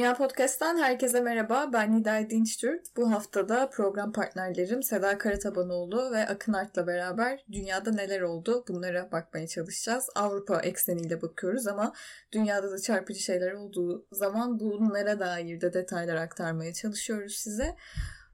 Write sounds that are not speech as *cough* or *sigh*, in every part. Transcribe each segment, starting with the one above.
Dünya Podcast'tan herkese merhaba. Ben Nida Dinçtürk. Bu haftada program partnerlerim Seda Karatabanoğlu ve Akın Art'la beraber dünyada neler oldu bunlara bakmaya çalışacağız. Avrupa ekseniyle bakıyoruz ama dünyada da çarpıcı şeyler olduğu zaman bunlara dair de detaylar aktarmaya çalışıyoruz size.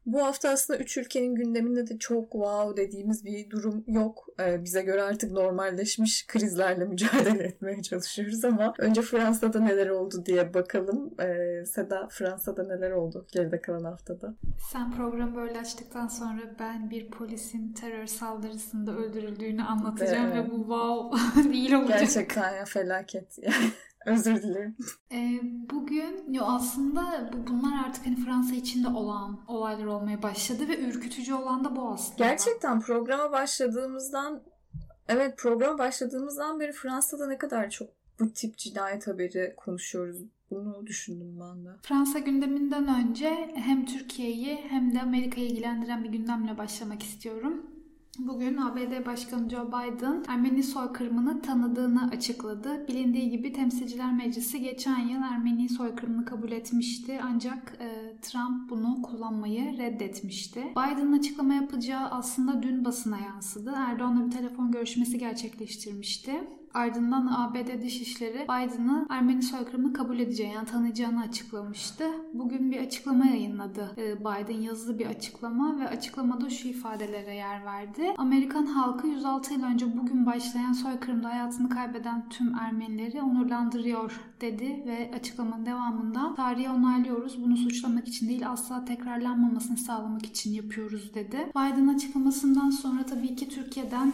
Bu hafta aslında üç ülkenin gündeminde de çok wow dediğimiz bir durum yok. Ee, bize göre artık normalleşmiş krizlerle mücadele *laughs* etmeye çalışıyoruz ama önce Fransa'da neler oldu diye bakalım. Ee, Seda Fransa'da neler oldu geride kalan haftada? Sen programı böyle açtıktan sonra ben bir polisin terör saldırısında öldürüldüğünü anlatacağım Evet. ve bu wow *laughs* değil olacak. Gerçekten ya felaket. *laughs* Özür dilerim. Ee, bugün yo aslında bu, bunlar artık hani Fransa içinde olan olaylar olmaya başladı ve ürkütücü olan da bu aslında. Gerçekten programa başladığımızdan evet programa başladığımızdan beri Fransa'da ne kadar çok bu tip cinayet haberi konuşuyoruz. Bunu düşündüm ben de. Fransa gündeminden önce hem Türkiye'yi hem de Amerika'yı ilgilendiren bir gündemle başlamak istiyorum. Bugün ABD Başkanı Joe Biden Ermeni soykırımını tanıdığını açıkladı. Bilindiği gibi Temsilciler Meclisi geçen yıl Ermeni soykırımını kabul etmişti ancak e, Trump bunu kullanmayı reddetmişti. Biden'ın açıklama yapacağı aslında dün basına yansıdı. Erdoğan'la bir telefon görüşmesi gerçekleştirmişti. Ardından ABD Dışişleri Biden'ı Ermeni soykırımını kabul edeceğini yani tanıyacağını açıklamıştı. Bugün bir açıklama yayınladı e, Biden yazılı bir açıklama ve açıklamada şu ifadelere yer verdi. Amerikan halkı 106 yıl önce bugün başlayan soykırımda hayatını kaybeden tüm Ermenileri onurlandırıyor dedi ve açıklamanın devamında tarihi onaylıyoruz. Bunu suçlamak için değil asla tekrarlanmamasını sağlamak için yapıyoruz dedi. Biden açıklamasından sonra tabii ki Türkiye'den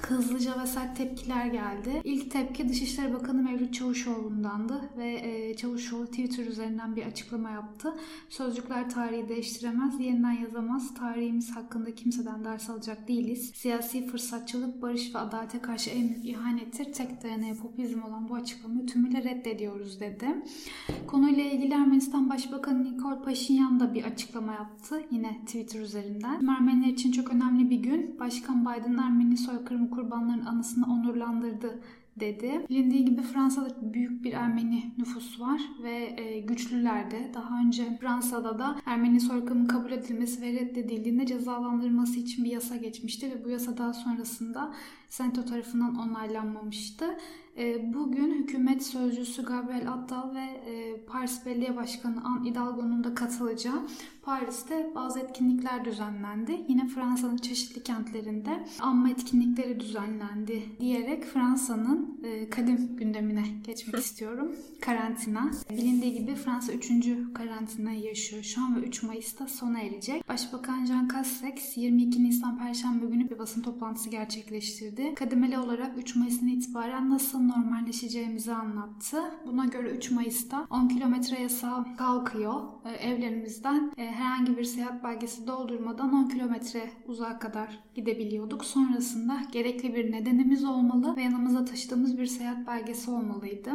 hızlıca ve sert tepkiler geldi. İlk tepki Dışişleri Bakanı Mevlüt Çavuşoğlu'ndandı ve e, Çavuşoğlu Twitter üzerinden bir açıklama yaptı. Sözcükler tarihi değiştiremez, yeniden yazamaz. Tarihimiz hakkında kimseden ders alacak değiliz. Siyasi fırsatçılık, barış ve adalete karşı en büyük ihanettir. Tek dayanağı popülizm olan bu açıklamayı tümüyle reddediyoruz dedi. Konuyla ilgili Ermenistan Başbakanı Nikol Paşinyan da bir açıklama yaptı. Yine Twitter üzerinden. Ermeniler için çok önemli bir gün. Başkan Biden Ermeni soykırımı kurbanlarının anısını onurlandırdı dedi. Bilindiği gibi Fransa'da büyük bir Ermeni nüfus var ve e, güçlüler daha önce Fransa'da da Ermeni soykırımın kabul edilmesi ve reddedildiğinde cezalandırılması için bir yasa geçmişti ve bu yasa daha sonrasında Senato tarafından onaylanmamıştı. E, Bugün hükümet sözcüsü Gabriel Attal ve e, Paris Belediye Başkanı Anne Hidalgo'nun da katılacağı Paris'te bazı etkinlikler düzenlendi. Yine Fransa'nın çeşitli kentlerinde anma etkinlikleri düzenlendi diyerek Fransa'nın e, kadim gündemine geçmek istiyorum. Karantina. Bilindiği gibi Fransa 3. karantinayı yaşıyor şu an ve 3 Mayıs'ta sona erecek. Başbakan Jean Castex 22 Nisan Perşembe günü bir basın toplantısı gerçekleştirdi. Kademeli olarak 3 Mayıs'tan itibaren nasıl normalleşeceğimizi anlattı. Buna göre 3 Mayıs'ta 10 kilometre yasağı kalkıyor. E, evlerimizden e, herhangi bir seyahat belgesi doldurmadan 10 kilometre uzağa kadar gidebiliyorduk. Sonrasında gerekli bir nedenimiz olmalı ve yanımıza taşıdığımız bir seyahat belgesi olmalıydı.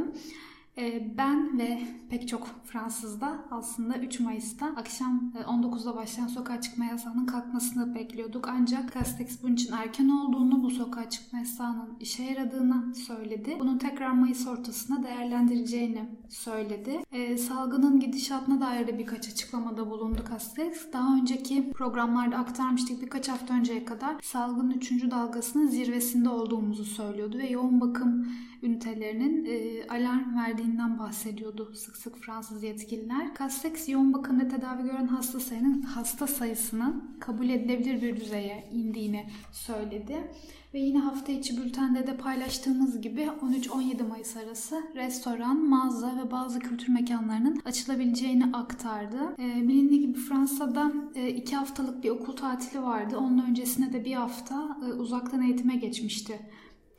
E, Ben ve pek çok Fransız da aslında 3 Mayıs'ta akşam e, 19'da başlayan sokağa çıkma yasağının kalkmasını bekliyorduk. Ancak Castex bunun için erken olduğunu, bu sokağa çıkma yasağının işe yaradığını söyledi. Bunun tekrar Mayıs ortasına değerlendireceğini söyledi. E, salgının gidişatına dair de birkaç açıklamada bulundu Castex. Daha önceki programlarda aktarmıştık birkaç hafta önceye kadar salgının 3. dalgasının zirvesinde olduğumuzu söylüyordu ve yoğun bakım ünitelerinin e, alarm verdiğinden bahsediyordu sık sık Fransız yetkililer. Castex yoğun bakımda tedavi gören hasta sayının hasta sayısının kabul edilebilir bir düzeye indiğini söyledi. Ve yine hafta içi bültende de paylaştığımız gibi 13-17 Mayıs arası restoran, mağaza ve bazı kültür mekanlarının açılabileceğini aktardı. E, bilindiği gibi Fransa'da e, iki haftalık bir okul tatili vardı. Onun öncesinde de bir hafta e, uzaktan eğitime geçmişti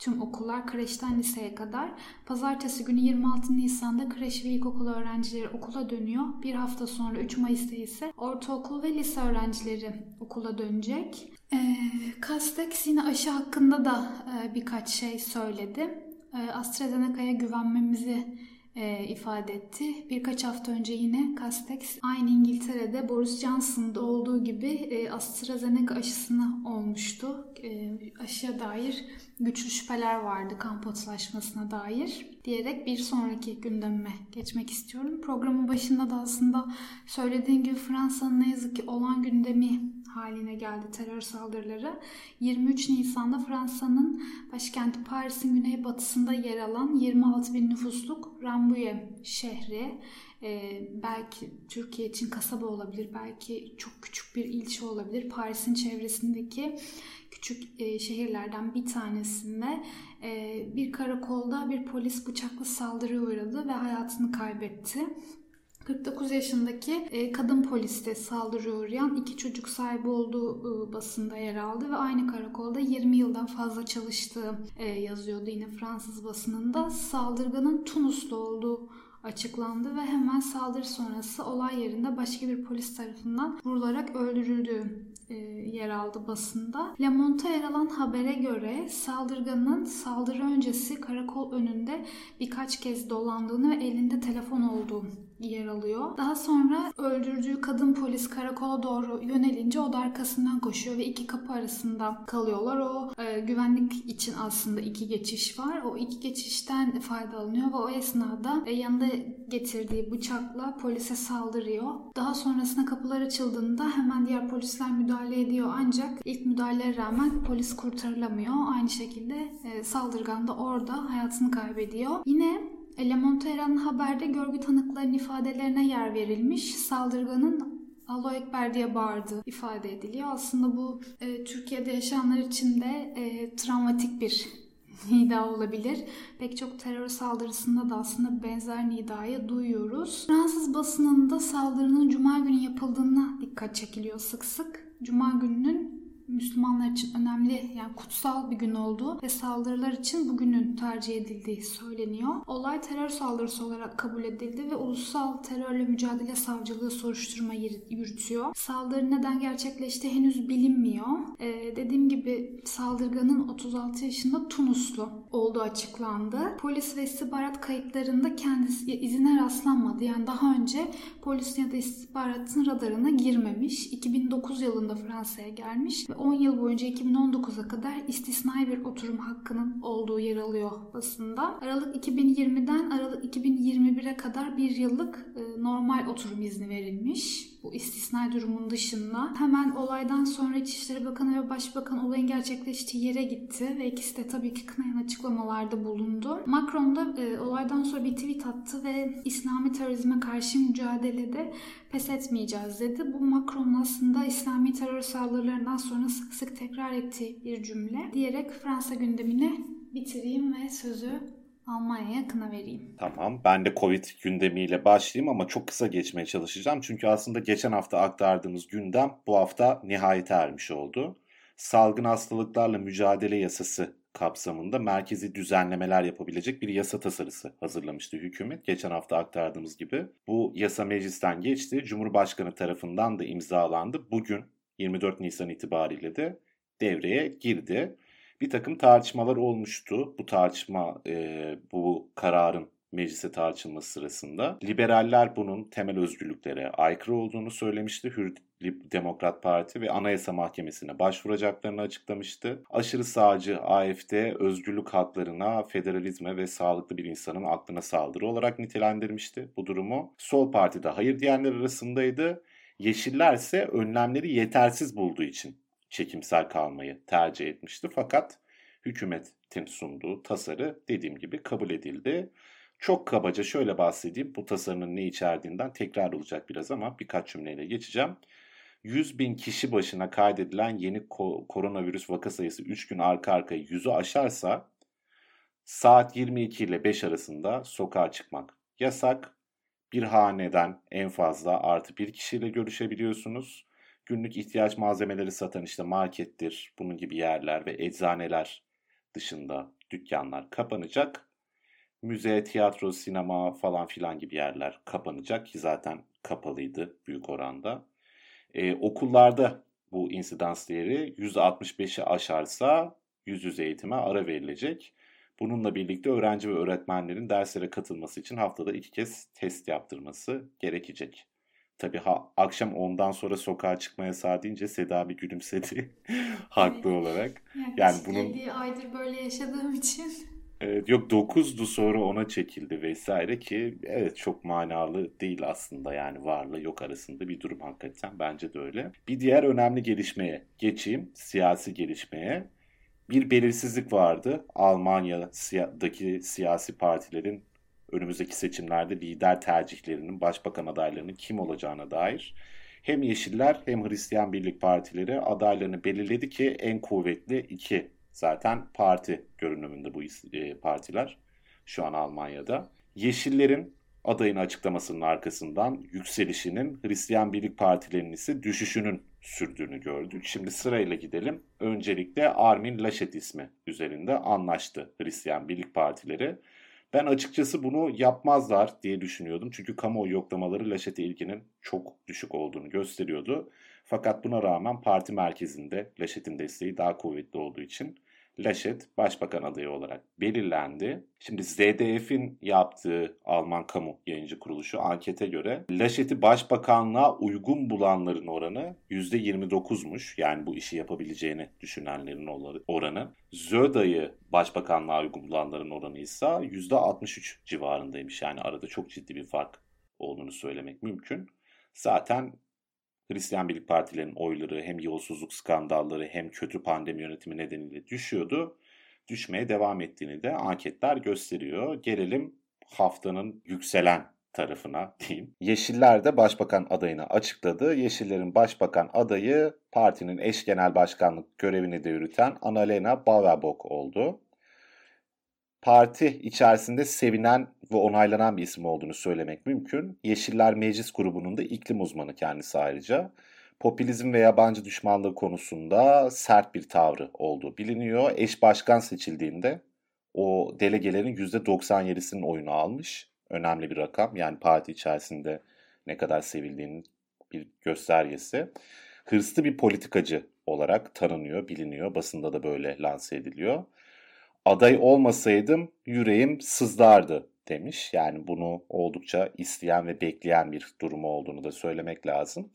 tüm okullar kreşten liseye kadar. Pazartesi günü 26 Nisan'da kreş ve ilkokul öğrencileri okula dönüyor. Bir hafta sonra 3 Mayıs'ta ise ortaokul ve lise öğrencileri okula dönecek. Ee, Castex yine aşı hakkında da e, birkaç şey söyledi. E, AstraZeneca'ya güvenmemizi e, ifade etti. Birkaç hafta önce yine Castex aynı İngiltere'de Boris Johnson'da olduğu gibi e, AstraZeneca aşısını olmuştu. E, aşıya dair güçlü şüpheler vardı kan dair diyerek bir sonraki gündeme geçmek istiyorum. Programın başında da aslında söylediğim gibi Fransa'nın ne yazık ki olan gündemi haline geldi terör saldırıları. 23 Nisan'da Fransa'nın başkenti Paris'in güneybatısında yer alan 26 bin nüfusluk Rambouillet şehri ee, belki Türkiye için kasaba olabilir, belki çok küçük bir ilçe olabilir. Paris'in çevresindeki küçük e, şehirlerden bir tanesinde e, bir karakolda bir polis bıçaklı saldırıya uğradı ve hayatını kaybetti. 49 yaşındaki e, kadın poliste saldırıya uğrayan iki çocuk sahibi olduğu e, basında yer aldı ve aynı karakolda 20 yıldan fazla çalıştığı e, yazıyordu yine Fransız basınında. Saldırganın Tunuslu olduğu açıklandı ve hemen saldırı sonrası olay yerinde başka bir polis tarafından vurularak öldürüldüğü yer aldı basında. Le Monde'da yer alan habere göre saldırganın saldırı öncesi karakol önünde birkaç kez dolandığını ve elinde telefon olduğu yer alıyor. Daha sonra öldürdüğü kadın polis karakola doğru yönelince o da arkasından koşuyor ve iki kapı arasında kalıyorlar. O e, güvenlik için aslında iki geçiş var. O iki geçişten faydalanıyor ve o esnada e, yanında getirdiği bıçakla polise saldırıyor. Daha sonrasında kapılar açıldığında hemen diğer polisler müdahale ediyor ancak ilk müdahaleye rağmen polis kurtarılamıyor. Aynı şekilde e, saldırgan da orada hayatını kaybediyor. Yine Le Montera'nın haberde görgü tanıklarının ifadelerine yer verilmiş. Saldırganın Allah Ekber diye bağırdı ifade ediliyor. Aslında bu e, Türkiye'de yaşayanlar için de e, travmatik bir *laughs* nida olabilir. Pek çok terör saldırısında da aslında benzer nidayı duyuyoruz. Fransız basınında saldırının Cuma günü yapıldığına dikkat çekiliyor sık sık. Cuma gününün Müslümanlar için önemli yani kutsal bir gün olduğu ve saldırılar için bugünün tercih edildiği söyleniyor. Olay terör saldırısı olarak kabul edildi ve Ulusal Terörle Mücadele Savcılığı soruşturma yürütüyor. Saldırı neden gerçekleşti henüz bilinmiyor. Ee, dediğim gibi saldırganın 36 yaşında Tunuslu olduğu açıklandı. Polis ve istihbarat kayıtlarında kendisi izine rastlanmadı. Yani daha önce polis ya da istihbaratın radarına girmemiş. 2009 yılında Fransa'ya gelmiş ve 10 yıl boyunca 2019'a kadar istisnai bir oturum hakkının olduğu yer alıyor basında. Aralık 2020'den Aralık 2021'e kadar bir yıllık e, normal oturum izni verilmiş bu istisnai durumun dışında. Hemen olaydan sonra İçişleri Bakanı ve Başbakan olayın gerçekleştiği yere gitti ve ikisi de tabii ki kınayan açıklamalarda bulundu. Macron da e, olaydan sonra bir tweet attı ve İslami terörizme karşı mücadelede pes etmeyeceğiz dedi. Bu Macron'un aslında İslami terör saldırılarından sonra sık sık tekrar ettiği bir cümle diyerek Fransa gündemini bitireyim ve sözü Almanya'ya kına vereyim. Tamam. Ben de Covid gündemiyle başlayayım ama çok kısa geçmeye çalışacağım. Çünkü aslında geçen hafta aktardığımız gündem bu hafta nihayete ermiş oldu. Salgın hastalıklarla mücadele yasası kapsamında merkezi düzenlemeler yapabilecek bir yasa tasarısı hazırlamıştı hükümet. Geçen hafta aktardığımız gibi. Bu yasa meclisten geçti. Cumhurbaşkanı tarafından da imzalandı. Bugün 24 Nisan itibariyle de devreye girdi. Bir takım tartışmalar olmuştu. Bu tartışma, e, bu kararın meclise tartışılması sırasında. Liberaller bunun temel özgürlüklere aykırı olduğunu söylemişti. Hür Demokrat Parti ve Anayasa Mahkemesi'ne başvuracaklarını açıklamıştı. Aşırı sağcı AFD özgürlük haklarına, federalizme ve sağlıklı bir insanın aklına saldırı olarak nitelendirmişti bu durumu. Sol Parti de hayır diyenler arasındaydı. Yeşiller ise önlemleri yetersiz bulduğu için çekimsel kalmayı tercih etmişti. Fakat hükümetin sunduğu tasarı dediğim gibi kabul edildi. Çok kabaca şöyle bahsedeyim. Bu tasarının ne içerdiğinden tekrar olacak biraz ama birkaç cümleyle geçeceğim. 100 bin kişi başına kaydedilen yeni ko- koronavirüs vaka sayısı 3 gün arka arkaya 100'ü aşarsa saat 22 ile 5 arasında sokağa çıkmak yasak. Bir haneden en fazla artı bir kişiyle görüşebiliyorsunuz. Günlük ihtiyaç malzemeleri satan işte markettir, bunun gibi yerler ve eczaneler dışında dükkanlar kapanacak. Müze, tiyatro, sinema falan filan gibi yerler kapanacak ki zaten kapalıydı büyük oranda. Ee, okullarda bu insidans değeri %65'i aşarsa yüz yüze eğitime ara verilecek. Bununla birlikte öğrenci ve öğretmenlerin derslere katılması için haftada iki kez test yaptırması gerekecek. Tabii ha, akşam ondan sonra sokağa çıkmaya yasağı deyince Seda bir gülümsedi *laughs* haklı olarak. Yani, Yani bunun... aydır böyle yaşadığım için. *laughs* Evet, yok 9'du sonra ona çekildi vesaire ki evet çok manalı değil aslında yani varlığı yok arasında bir durum hakikaten bence de öyle. Bir diğer önemli gelişmeye geçeyim siyasi gelişmeye. Bir belirsizlik vardı Almanya'daki siyasi partilerin önümüzdeki seçimlerde lider tercihlerinin başbakan adaylarının kim olacağına dair. Hem Yeşiller hem Hristiyan Birlik Partileri adaylarını belirledi ki en kuvvetli iki zaten parti görünümünde bu e, partiler şu an Almanya'da. Yeşillerin adayın açıklamasının arkasından yükselişinin Hristiyan Birlik Partilerinin ise düşüşünün sürdüğünü gördük. Şimdi sırayla gidelim. Öncelikle Armin Laschet ismi üzerinde anlaştı Hristiyan Birlik Partileri. Ben açıkçası bunu yapmazlar diye düşünüyordum. Çünkü kamuoyu yoklamaları Laşet'e ilginin çok düşük olduğunu gösteriyordu. Fakat buna rağmen parti merkezinde Laşet'in desteği daha kuvvetli olduğu için Laschet başbakan adayı olarak belirlendi. Şimdi ZDF'in yaptığı Alman kamu yayıncı kuruluşu ankete göre Laschet'i başbakanlığa uygun bulanların oranı %29'muş. Yani bu işi yapabileceğini düşünenlerin oranı. Zöda'yı başbakanlığa uygun bulanların oranı ise %63 civarındaymış. Yani arada çok ciddi bir fark olduğunu söylemek mümkün. Zaten Hristiyan Birlik Partilerinin oyları hem yolsuzluk skandalları hem kötü pandemi yönetimi nedeniyle düşüyordu. Düşmeye devam ettiğini de anketler gösteriyor. Gelelim haftanın yükselen tarafına *laughs* diyeyim. Yeşiller de başbakan adayını açıkladı. Yeşillerin başbakan adayı partinin eş genel başkanlık görevini de yürüten Annalena Baerbock oldu. Parti içerisinde sevinen ve onaylanan bir isim olduğunu söylemek mümkün. Yeşiller Meclis grubunun da iklim uzmanı kendisi ayrıca. Popülizm ve yabancı düşmanlığı konusunda sert bir tavrı olduğu biliniyor. Eş başkan seçildiğinde o delegelerin %97'sinin oyunu almış. Önemli bir rakam. Yani parti içerisinde ne kadar sevildiğinin bir göstergesi. Hırslı bir politikacı olarak tanınıyor, biliniyor. Basında da böyle lanse ediliyor. Aday olmasaydım yüreğim sızlardı demiş. Yani bunu oldukça isteyen ve bekleyen bir durumu olduğunu da söylemek lazım.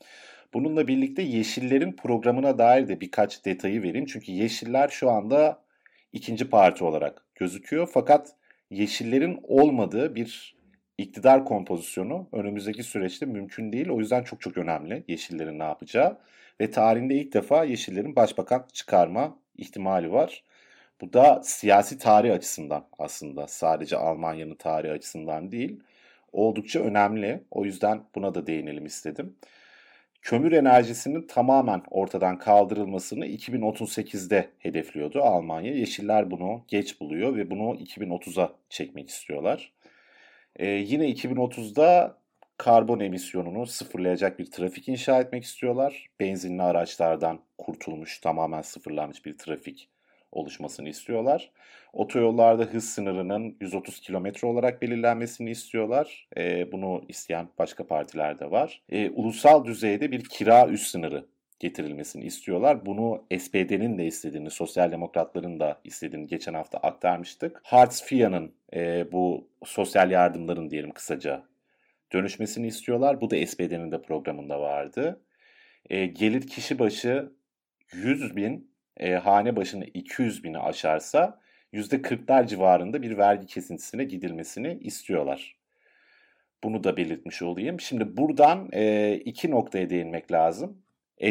Bununla birlikte Yeşillerin programına dair de birkaç detayı vereyim. Çünkü Yeşiller şu anda ikinci parti olarak gözüküyor. Fakat Yeşillerin olmadığı bir iktidar kompozisyonu önümüzdeki süreçte mümkün değil. O yüzden çok çok önemli Yeşillerin ne yapacağı. Ve tarihinde ilk defa Yeşillerin başbakan çıkarma ihtimali var. Bu da siyasi tarih açısından aslında sadece Almanya'nın tarihi açısından değil oldukça önemli. O yüzden buna da değinelim istedim. Kömür enerjisinin tamamen ortadan kaldırılmasını 2038'de hedefliyordu Almanya. Yeşiller bunu geç buluyor ve bunu 2030'a çekmek istiyorlar. Ee, yine 2030'da karbon emisyonunu sıfırlayacak bir trafik inşa etmek istiyorlar. Benzinli araçlardan kurtulmuş, tamamen sıfırlanmış bir trafik oluşmasını istiyorlar. Otoyollarda hız sınırının 130 kilometre olarak belirlenmesini istiyorlar. E, bunu isteyen başka partiler de var. E, ulusal düzeyde bir kira üst sınırı getirilmesini istiyorlar. Bunu SPD'nin de istediğini, Sosyal Demokratların da istediğini geçen hafta aktarmıştık. Hartz FIA'nın e, bu sosyal yardımların diyelim kısaca dönüşmesini istiyorlar. Bu da SPD'nin de programında vardı. E, gelir kişi başı 100 bin e, hane başına 200 bini aşarsa %40'lar civarında bir vergi kesintisine gidilmesini istiyorlar. Bunu da belirtmiş olayım. Şimdi buradan e, iki noktaya değinmek lazım.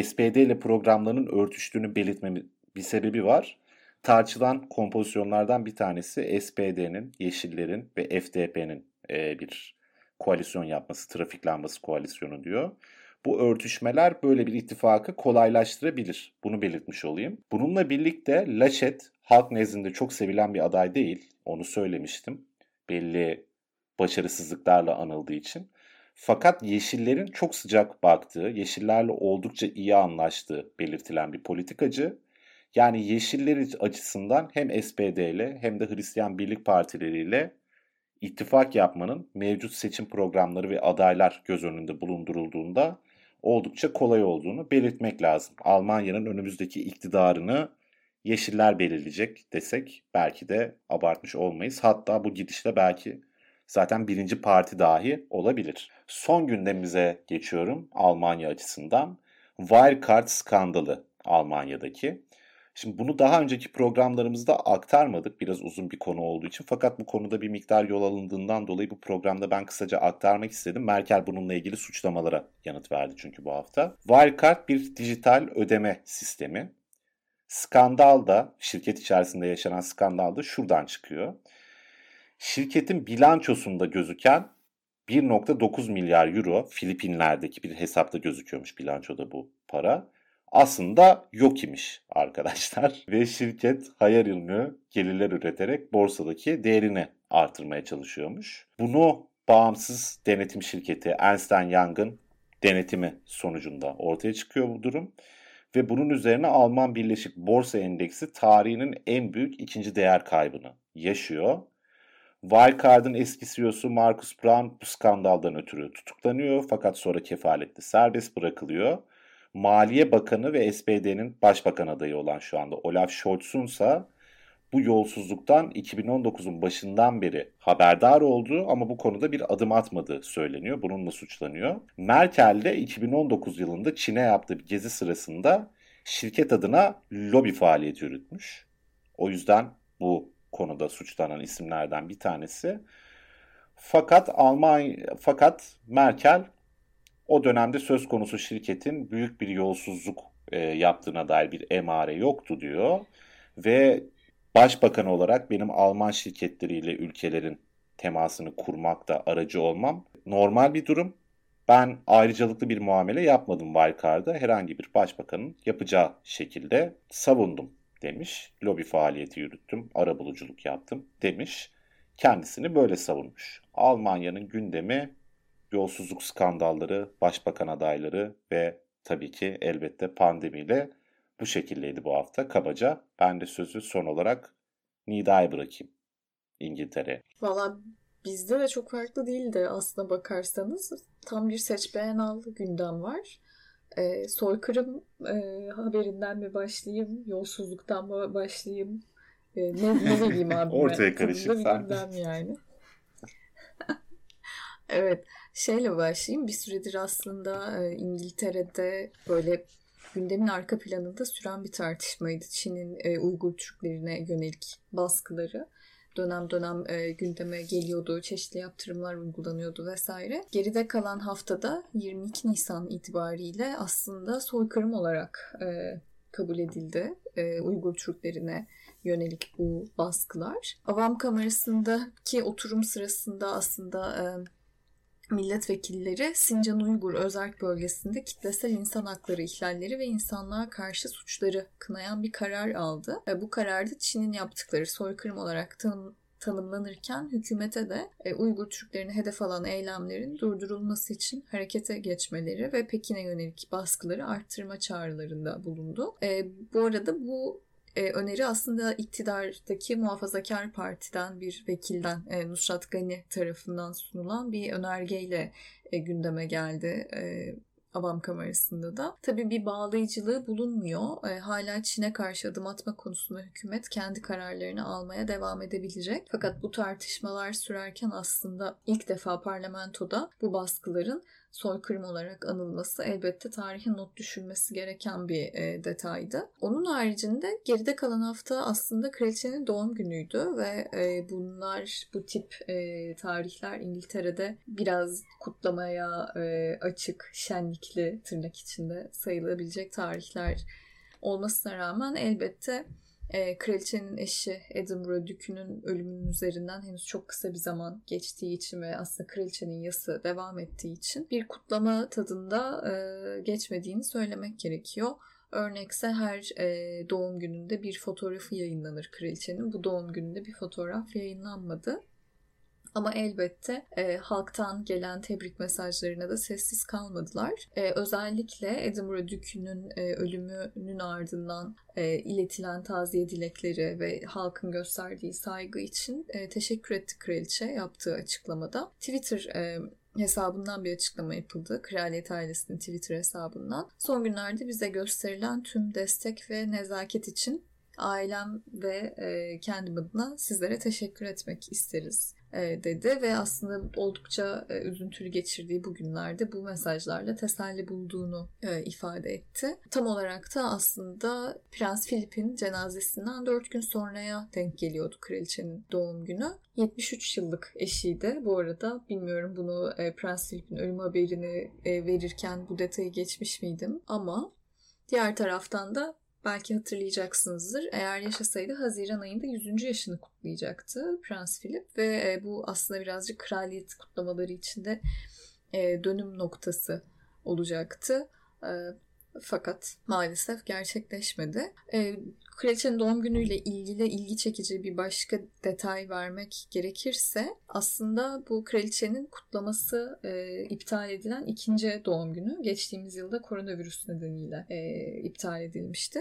SPD ile programlarının örtüştüğünü belirtmemin bir sebebi var. Tartışılan kompozisyonlardan bir tanesi SPD'nin, Yeşillerin ve FDP'nin e, bir koalisyon yapması, trafik lambası koalisyonu diyor. Bu örtüşmeler böyle bir ittifakı kolaylaştırabilir. Bunu belirtmiş olayım. Bununla birlikte Laschet halk nezdinde çok sevilen bir aday değil. Onu söylemiştim. Belli başarısızlıklarla anıldığı için. Fakat Yeşillerin çok sıcak baktığı, Yeşillerle oldukça iyi anlaştığı belirtilen bir politikacı. Yani Yeşiller açısından hem SPD ile hem de Hristiyan Birlik Partileriyle ittifak yapmanın mevcut seçim programları ve adaylar göz önünde bulundurulduğunda oldukça kolay olduğunu belirtmek lazım. Almanya'nın önümüzdeki iktidarını Yeşiller belirleyecek desek belki de abartmış olmayız. Hatta bu gidişle belki zaten birinci parti dahi olabilir. Son gündemimize geçiyorum Almanya açısından. Wirecard skandalı Almanya'daki. Şimdi bunu daha önceki programlarımızda aktarmadık biraz uzun bir konu olduğu için. Fakat bu konuda bir miktar yol alındığından dolayı bu programda ben kısaca aktarmak istedim. Merkel bununla ilgili suçlamalara yanıt verdi çünkü bu hafta. Wirecard bir dijital ödeme sistemi. Skandal da şirket içerisinde yaşanan skandal da şuradan çıkıyor. Şirketin bilançosunda gözüken 1.9 milyar euro Filipinler'deki bir hesapta gözüküyormuş bilançoda bu para aslında yok imiş arkadaşlar. *laughs* Ve şirket hayal ürünü gelirler üreterek borsadaki değerini artırmaya çalışıyormuş. Bunu bağımsız denetim şirketi Ernst Young'ın denetimi sonucunda ortaya çıkıyor bu durum. Ve bunun üzerine Alman Birleşik Borsa Endeksi tarihinin en büyük ikinci değer kaybını yaşıyor. Wirecard'ın eski CEO'su Markus Braun bu skandaldan ötürü tutuklanıyor fakat sonra kefaletle serbest bırakılıyor. Maliye Bakanı ve SPD'nin başbakan adayı olan şu anda Olaf Scholz'un ise bu yolsuzluktan 2019'un başından beri haberdar olduğu ama bu konuda bir adım atmadığı söyleniyor. Bununla suçlanıyor. Merkel de 2019 yılında Çin'e yaptığı bir gezi sırasında şirket adına lobi faaliyeti yürütmüş. O yüzden bu konuda suçlanan isimlerden bir tanesi. Fakat Almanya fakat Merkel o dönemde söz konusu şirketin büyük bir yolsuzluk e, yaptığına dair bir emare yoktu diyor. Ve başbakan olarak benim Alman şirketleriyle ülkelerin temasını kurmakta aracı olmam normal bir durum. Ben ayrıcalıklı bir muamele yapmadım Wirecard'a herhangi bir başbakanın yapacağı şekilde savundum demiş. Lobi faaliyeti yürüttüm, arabuluculuk yaptım demiş. Kendisini böyle savunmuş. Almanya'nın gündemi yolsuzluk skandalları, başbakan adayları ve tabii ki elbette pandemiyle bu şekildeydi bu hafta. Kabaca ben de sözü son olarak Nida'ya bırakayım İngiltere. Valla bizde de çok farklı değildi aslına bakarsanız. Tam bir seç beğen al gündem var. Ee, soykırım e, haberinden mi başlayayım, yolsuzluktan mı başlayayım? Ee, ne, ne vereyim *laughs* abi? Ortaya karışık yani. Evet. Şeyle başlayayım. Bir süredir aslında e, İngiltere'de böyle gündemin arka planında süren bir tartışmaydı. Çin'in e, Uygur Türklerine yönelik baskıları dönem dönem e, gündeme geliyordu, çeşitli yaptırımlar uygulanıyordu vesaire. Geride kalan haftada 22 Nisan itibariyle aslında soykırım olarak e, kabul edildi e, Uygur Türklerine yönelik bu baskılar. Avam Kamerası'ndaki oturum sırasında aslında e, milletvekilleri Sincan Uygur Özerk Bölgesi'nde kitlesel insan hakları ihlalleri ve insanlığa karşı suçları kınayan bir karar aldı. Ve bu kararda Çin'in yaptıkları soykırım olarak tanım, tanımlanırken hükümete de e, Uygur Türklerini hedef alan eylemlerin durdurulması için harekete geçmeleri ve Pekin'e yönelik baskıları arttırma çağrılarında bulundu. E, bu arada bu e, öneri aslında iktidardaki muhafazakar partiden bir vekilden e, Nusrat Gani tarafından sunulan bir önergeyle e, gündeme geldi. E, Avam Kamerası'nda da. Tabii bir bağlayıcılığı bulunmuyor. E, hala Çin'e karşı adım atma konusunda hükümet kendi kararlarını almaya devam edebilecek. Fakat bu tartışmalar sürerken aslında ilk defa parlamentoda bu baskıların soykırım olarak anılması elbette tarihe not düşülmesi gereken bir e, detaydı. Onun haricinde geride kalan hafta aslında kraliçenin doğum günüydü ve e, bunlar bu tip e, tarihler İngiltere'de biraz kutlamaya e, açık, şenlikli tırnak içinde sayılabilecek tarihler olmasına rağmen elbette e, kraliçenin eşi Edinburgh Dükü'nün ölümünün üzerinden henüz çok kısa bir zaman geçtiği için ve aslında kraliçenin yası devam ettiği için bir kutlama tadında e, geçmediğini söylemek gerekiyor. Örnekse her e, doğum gününde bir fotoğrafı yayınlanır kraliçenin. Bu doğum gününde bir fotoğraf yayınlanmadı. Ama elbette e, halktan gelen tebrik mesajlarına da sessiz kalmadılar. E, özellikle Edinburgh Dükü'nün e, ölümünün ardından e, iletilen taziye dilekleri ve halkın gösterdiği saygı için e, teşekkür etti kraliçe yaptığı açıklamada. Twitter e, hesabından bir açıklama yapıldı. Kraliyet ailesinin Twitter hesabından. Son günlerde bize gösterilen tüm destek ve nezaket için ailem ve e, kendim adına sizlere teşekkür etmek isteriz dedi ve aslında oldukça e, üzüntülü geçirdiği bu günlerde bu mesajlarla teselli bulduğunu e, ifade etti. Tam olarak da aslında Prens Philip'in cenazesinden 4 gün sonraya denk geliyordu kraliçenin doğum günü. 73 yıllık eşiydi. Bu arada bilmiyorum bunu Prens Philip'in ölüm haberini verirken bu detayı geçmiş miydim ama diğer taraftan da belki hatırlayacaksınızdır. Eğer yaşasaydı Haziran ayında 100. yaşını kutlayacaktı Prens Philip ve e, bu aslında birazcık kraliyet kutlamaları içinde e, dönüm noktası olacaktı. Fakat maalesef gerçekleşmedi. E, kraliçenin doğum günüyle ilgili ilgi çekici bir başka detay vermek gerekirse aslında bu kraliçenin kutlaması e, iptal edilen ikinci doğum günü geçtiğimiz yılda koronavirüs nedeniyle e, iptal edilmişti.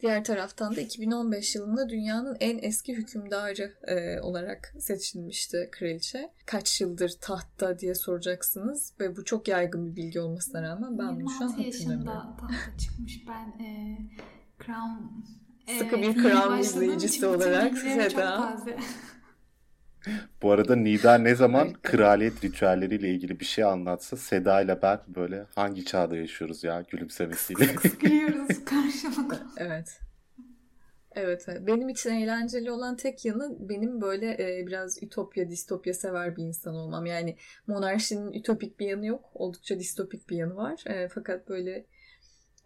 Diğer taraftan da 2015 yılında dünyanın en eski hükümdarı e, olarak seçilmişti kraliçe. Kaç yıldır tahtta diye soracaksınız ve bu çok yaygın bir bilgi olmasına rağmen ben bunu şu an hatırlamıyorum. yaşında tahta çıkmış ben e, Crown Sıkı bir Crown izleyicisi olarak Seda. *laughs* Bu arada Nida ne zaman kraliyet ritüelleriyle ilgili bir şey anlatsa Seda ile ben böyle hangi çağda yaşıyoruz ya gülümsemesiyle. Gülüyoruz *laughs* karşılıklı. evet. Evet, benim için eğlenceli olan tek yanı benim böyle e, biraz ütopya, distopya sever bir insan olmam. Yani monarşinin ütopik bir yanı yok, oldukça distopik bir yanı var. E, fakat böyle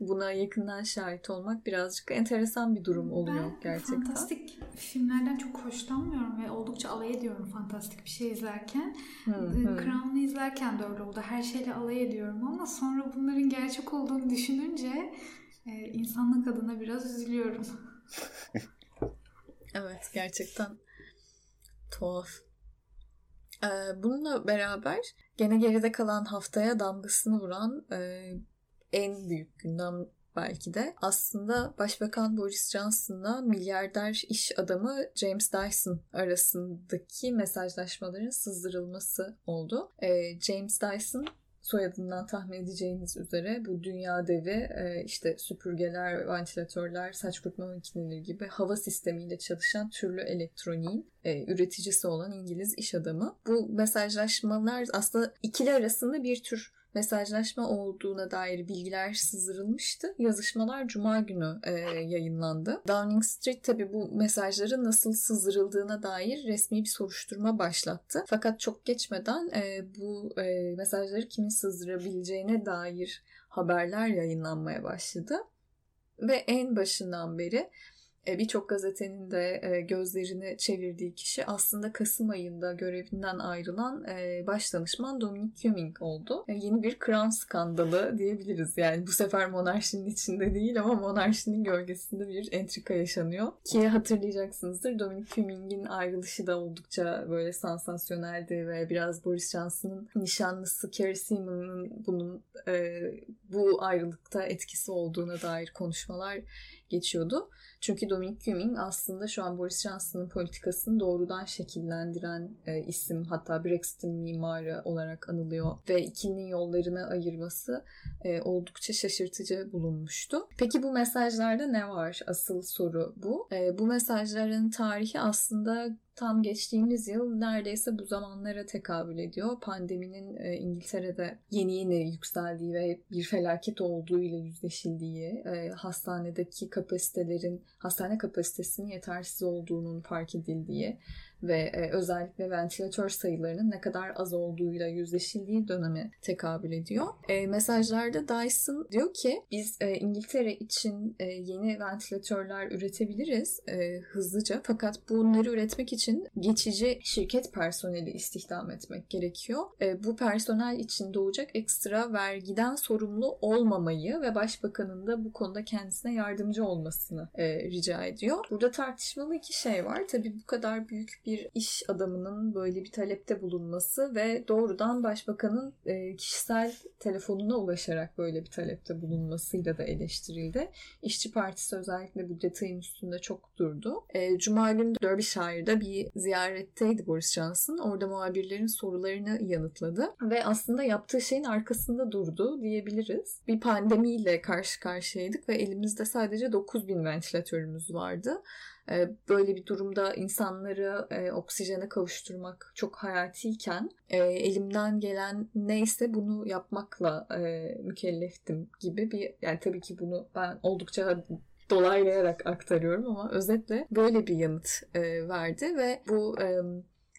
buna yakından şahit olmak birazcık enteresan bir durum oluyor ben gerçekten. fantastik filmlerden çok hoşlanmıyorum ve oldukça alay ediyorum fantastik bir şey izlerken. Hmm, Crown'u izlerken de öyle oldu. Her şeyle alay ediyorum ama sonra bunların gerçek olduğunu düşününce e, insanlık adına biraz üzülüyorum. *laughs* evet gerçekten tuhaf. Ee, bununla beraber gene geride kalan haftaya damgasını vuran e, en büyük gündem belki de aslında Başbakan Boris Johnson'la milyarder iş adamı James Dyson arasındaki mesajlaşmaların sızdırılması oldu. Ee, James Dyson soyadından tahmin edeceğiniz üzere bu dünya devi e, işte süpürgeler, ventilatörler, saç kurutma makineleri gibi hava sistemiyle çalışan türlü elektroniğin e, üreticisi olan İngiliz iş adamı. Bu mesajlaşmalar aslında ikili arasında bir tür mesajlaşma olduğuna dair bilgiler sızdırılmıştı. Yazışmalar Cuma günü e, yayınlandı. Downing Street tabi bu mesajların nasıl sızdırıldığına dair resmi bir soruşturma başlattı. Fakat çok geçmeden e, bu e, mesajları kimin sızdırabileceğine dair haberler yayınlanmaya başladı. Ve en başından beri birçok gazetenin de e, gözlerini çevirdiği kişi aslında Kasım ayında görevinden ayrılan e, başdanışman Dominic Cumming oldu. Yeni bir Crown skandalı diyebiliriz. Yani bu sefer monarşinin içinde değil ama monarşinin gölgesinde bir entrika yaşanıyor. Ki hatırlayacaksınızdır Dominic Cumming'in ayrılışı da oldukça böyle sansasyoneldi ve biraz Boris Johnson'ın nişanlısı Carrie Seaman'ın bunun bu ayrılıkta etkisi olduğuna dair konuşmalar geçiyordu. Çünkü Dominic Cumming aslında şu an Boris Johnson'ın politikasını doğrudan şekillendiren e, isim. Hatta Brexit'in mimarı olarak anılıyor. Ve ikilinin yollarını ayırması e, oldukça şaşırtıcı bulunmuştu. Peki bu mesajlarda ne var? Asıl soru bu. E, bu mesajların tarihi aslında tam geçtiğimiz yıl neredeyse bu zamanlara tekabül ediyor. Pandeminin e, İngiltere'de yeni yeni yükseldiği ve bir felaket olduğu ile yüzleşildiği, e, hastanedeki kapasitelerin, hastane kapasitesinin yetersiz olduğunun fark edildiği, ve e, özellikle ventilatör sayılarının ne kadar az olduğuyla yüzleşildiği döneme tekabül ediyor. E, mesajlarda Dyson diyor ki biz e, İngiltere için e, yeni ventilatörler üretebiliriz e, hızlıca fakat bunları üretmek için geçici şirket personeli istihdam etmek gerekiyor. E, bu personel için doğacak ekstra vergiden sorumlu olmamayı ve başbakanın da bu konuda kendisine yardımcı olmasını e, rica ediyor. Burada tartışmalı iki şey var. Tabii bu kadar büyük bir bir iş adamının böyle bir talepte bulunması ve doğrudan başbakanın e, kişisel telefonuna ulaşarak böyle bir talepte bulunmasıyla da eleştirildi. İşçi Partisi özellikle bu detayın üstünde çok durdu. E, Cuma günü Derbyshire'da bir ziyaretteydi Boris Johnson. Orada muhabirlerin sorularını yanıtladı ve aslında yaptığı şeyin arkasında durdu diyebiliriz. Bir pandemiyle karşı karşıyaydık ve elimizde sadece 9000 ventilatörümüz vardı. Ee, böyle bir durumda insanları e, oksijene kavuşturmak çok hayatiyken e, elimden gelen neyse bunu yapmakla e, mükelleftim gibi bir yani tabii ki bunu ben oldukça dolaylayarak aktarıyorum ama özetle böyle bir yanıt verdi ve bu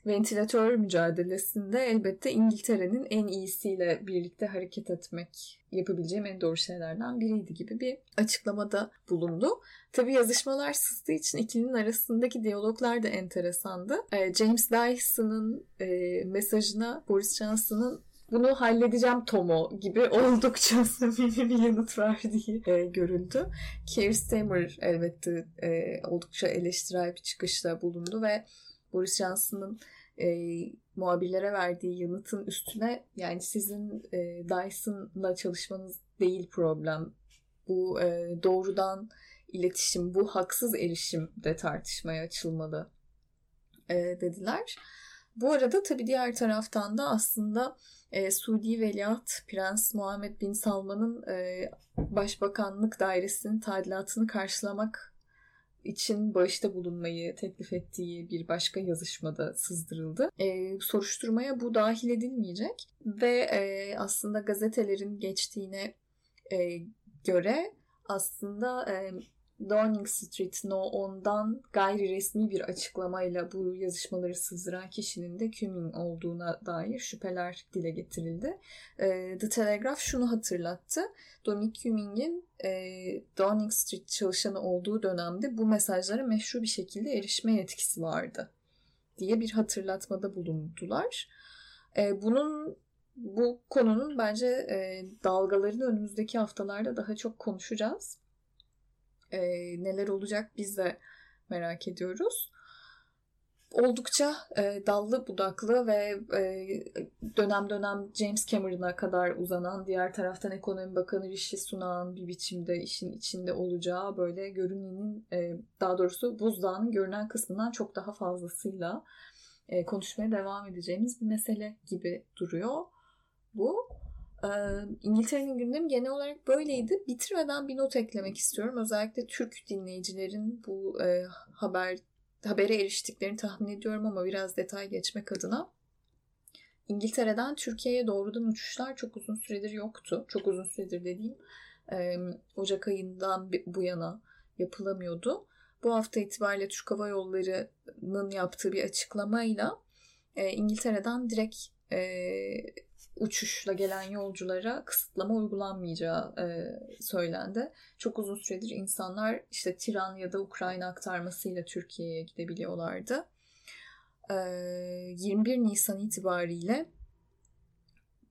ventilatör mücadelesinde elbette İngiltere'nin en iyisiyle birlikte hareket etmek yapabileceğim en doğru şeylerden biriydi gibi bir açıklamada bulundu. Tabii yazışmalar sızdığı için ikilinin arasındaki diyaloglar da enteresandı. Ee, James Dyson'ın e, mesajına Boris Johnson'ın bunu halledeceğim Tomo gibi *laughs* oldukça samimi bir yanıt verdiği e, görüldü. Keir Starmer elbette e, oldukça eleştirel bir çıkışta bulundu ve Boris Johnson'ın e, muhabirlere verdiği yanıtın üstüne yani sizin e, Dyson'la çalışmanız değil problem. Bu e, doğrudan iletişim, bu haksız erişim de tartışmaya açılmalı e, dediler. Bu arada tabii diğer taraftan da aslında e, Suudi Veliaht Prens Muhammed Bin Salman'ın e, Başbakanlık Dairesi'nin tadilatını karşılamak için bağışta bulunmayı teklif ettiği bir başka yazışmada sızdırıldı. E, soruşturmaya bu dahil edilmeyecek ve e, aslında gazetelerin geçtiğine e, göre aslında e, Downing Street No 10'dan gayri resmi bir açıklamayla bu yazışmaları sızdıran kişinin de Cumming olduğuna dair şüpheler dile getirildi. E, The Telegraph şunu hatırlattı. Dominic Cumming'in e, Downing Street çalışanı olduğu dönemde bu mesajlara meşru bir şekilde erişme yetkisi vardı diye bir hatırlatmada bulundular. E, bunun bu konunun bence e, dalgalarını önümüzdeki haftalarda daha çok konuşacağız e, neler olacak biz de merak ediyoruz. Oldukça e, dallı budaklı ve e, dönem dönem James Cameron'a kadar uzanan diğer taraftan Ekonomi Bakanı Rishi Sunak'ın bir biçimde işin içinde olacağı böyle görünenin e, daha doğrusu buzdağının görünen kısmından çok daha fazlasıyla e, konuşmaya devam edeceğimiz bir mesele gibi duruyor bu. İngiltere'nin gündemi genel olarak böyleydi. Bitirmeden bir not eklemek istiyorum. Özellikle Türk dinleyicilerin bu e, haber habere eriştiklerini tahmin ediyorum ama biraz detay geçmek adına. İngiltere'den Türkiye'ye doğrudan uçuşlar çok uzun süredir yoktu. Çok uzun süredir dediğim e, Ocak ayından bu yana yapılamıyordu. Bu hafta itibariyle Türk Hava Yolları'nın yaptığı bir açıklamayla e, İngiltere'den direkt e, uçuşla gelen yolculara kısıtlama uygulanmayacağı e, söylendi. Çok uzun süredir insanlar işte Tiran ya da Ukrayna aktarmasıyla Türkiye'ye gidebiliyorlardı. E, 21 Nisan itibariyle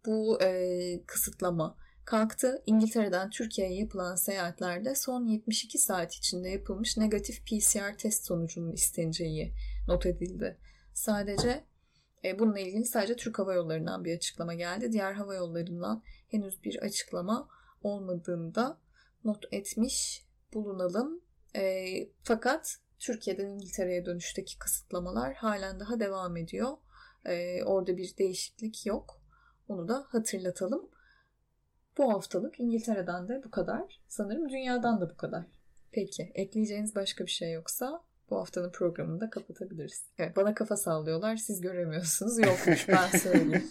bu e, kısıtlama kalktı. İngiltere'den Türkiye'ye yapılan seyahatlerde son 72 saat içinde yapılmış negatif PCR test sonucunun isteneceği not edildi. Sadece e, bununla ilgili sadece Türk Hava Yolları'ndan bir açıklama geldi. Diğer hava yollarından henüz bir açıklama olmadığında not etmiş bulunalım. E, fakat Türkiye'den İngiltere'ye dönüşteki kısıtlamalar halen daha devam ediyor. E, orada bir değişiklik yok. Onu da hatırlatalım. Bu haftalık İngiltere'den de bu kadar. Sanırım dünyadan da bu kadar. Peki ekleyeceğiniz başka bir şey yoksa bu haftanın programını da kapatabiliriz. Evet, bana kafa sallıyorlar. Siz göremiyorsunuz. Yokmuş ben *laughs* söyleyeyim.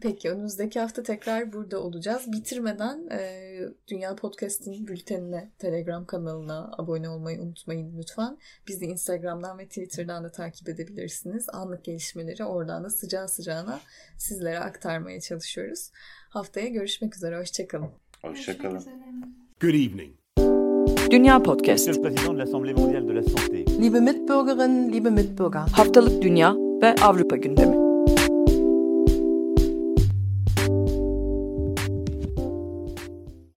Peki önümüzdeki hafta tekrar burada olacağız. Bitirmeden e, Dünya Podcast'in bültenine, Telegram kanalına abone olmayı unutmayın lütfen. Bizi Instagram'dan ve Twitter'dan da takip edebilirsiniz. Anlık gelişmeleri oradan da sıcağı sıcağına sizlere aktarmaya çalışıyoruz. Haftaya görüşmek üzere. Hoşçakalın. Hoşçakalın. Good evening. Dünya Podcast. Liebe Mitbürgerinnen, liebe Mitbürger. Haftalık Dünya ve Avrupa gündemi.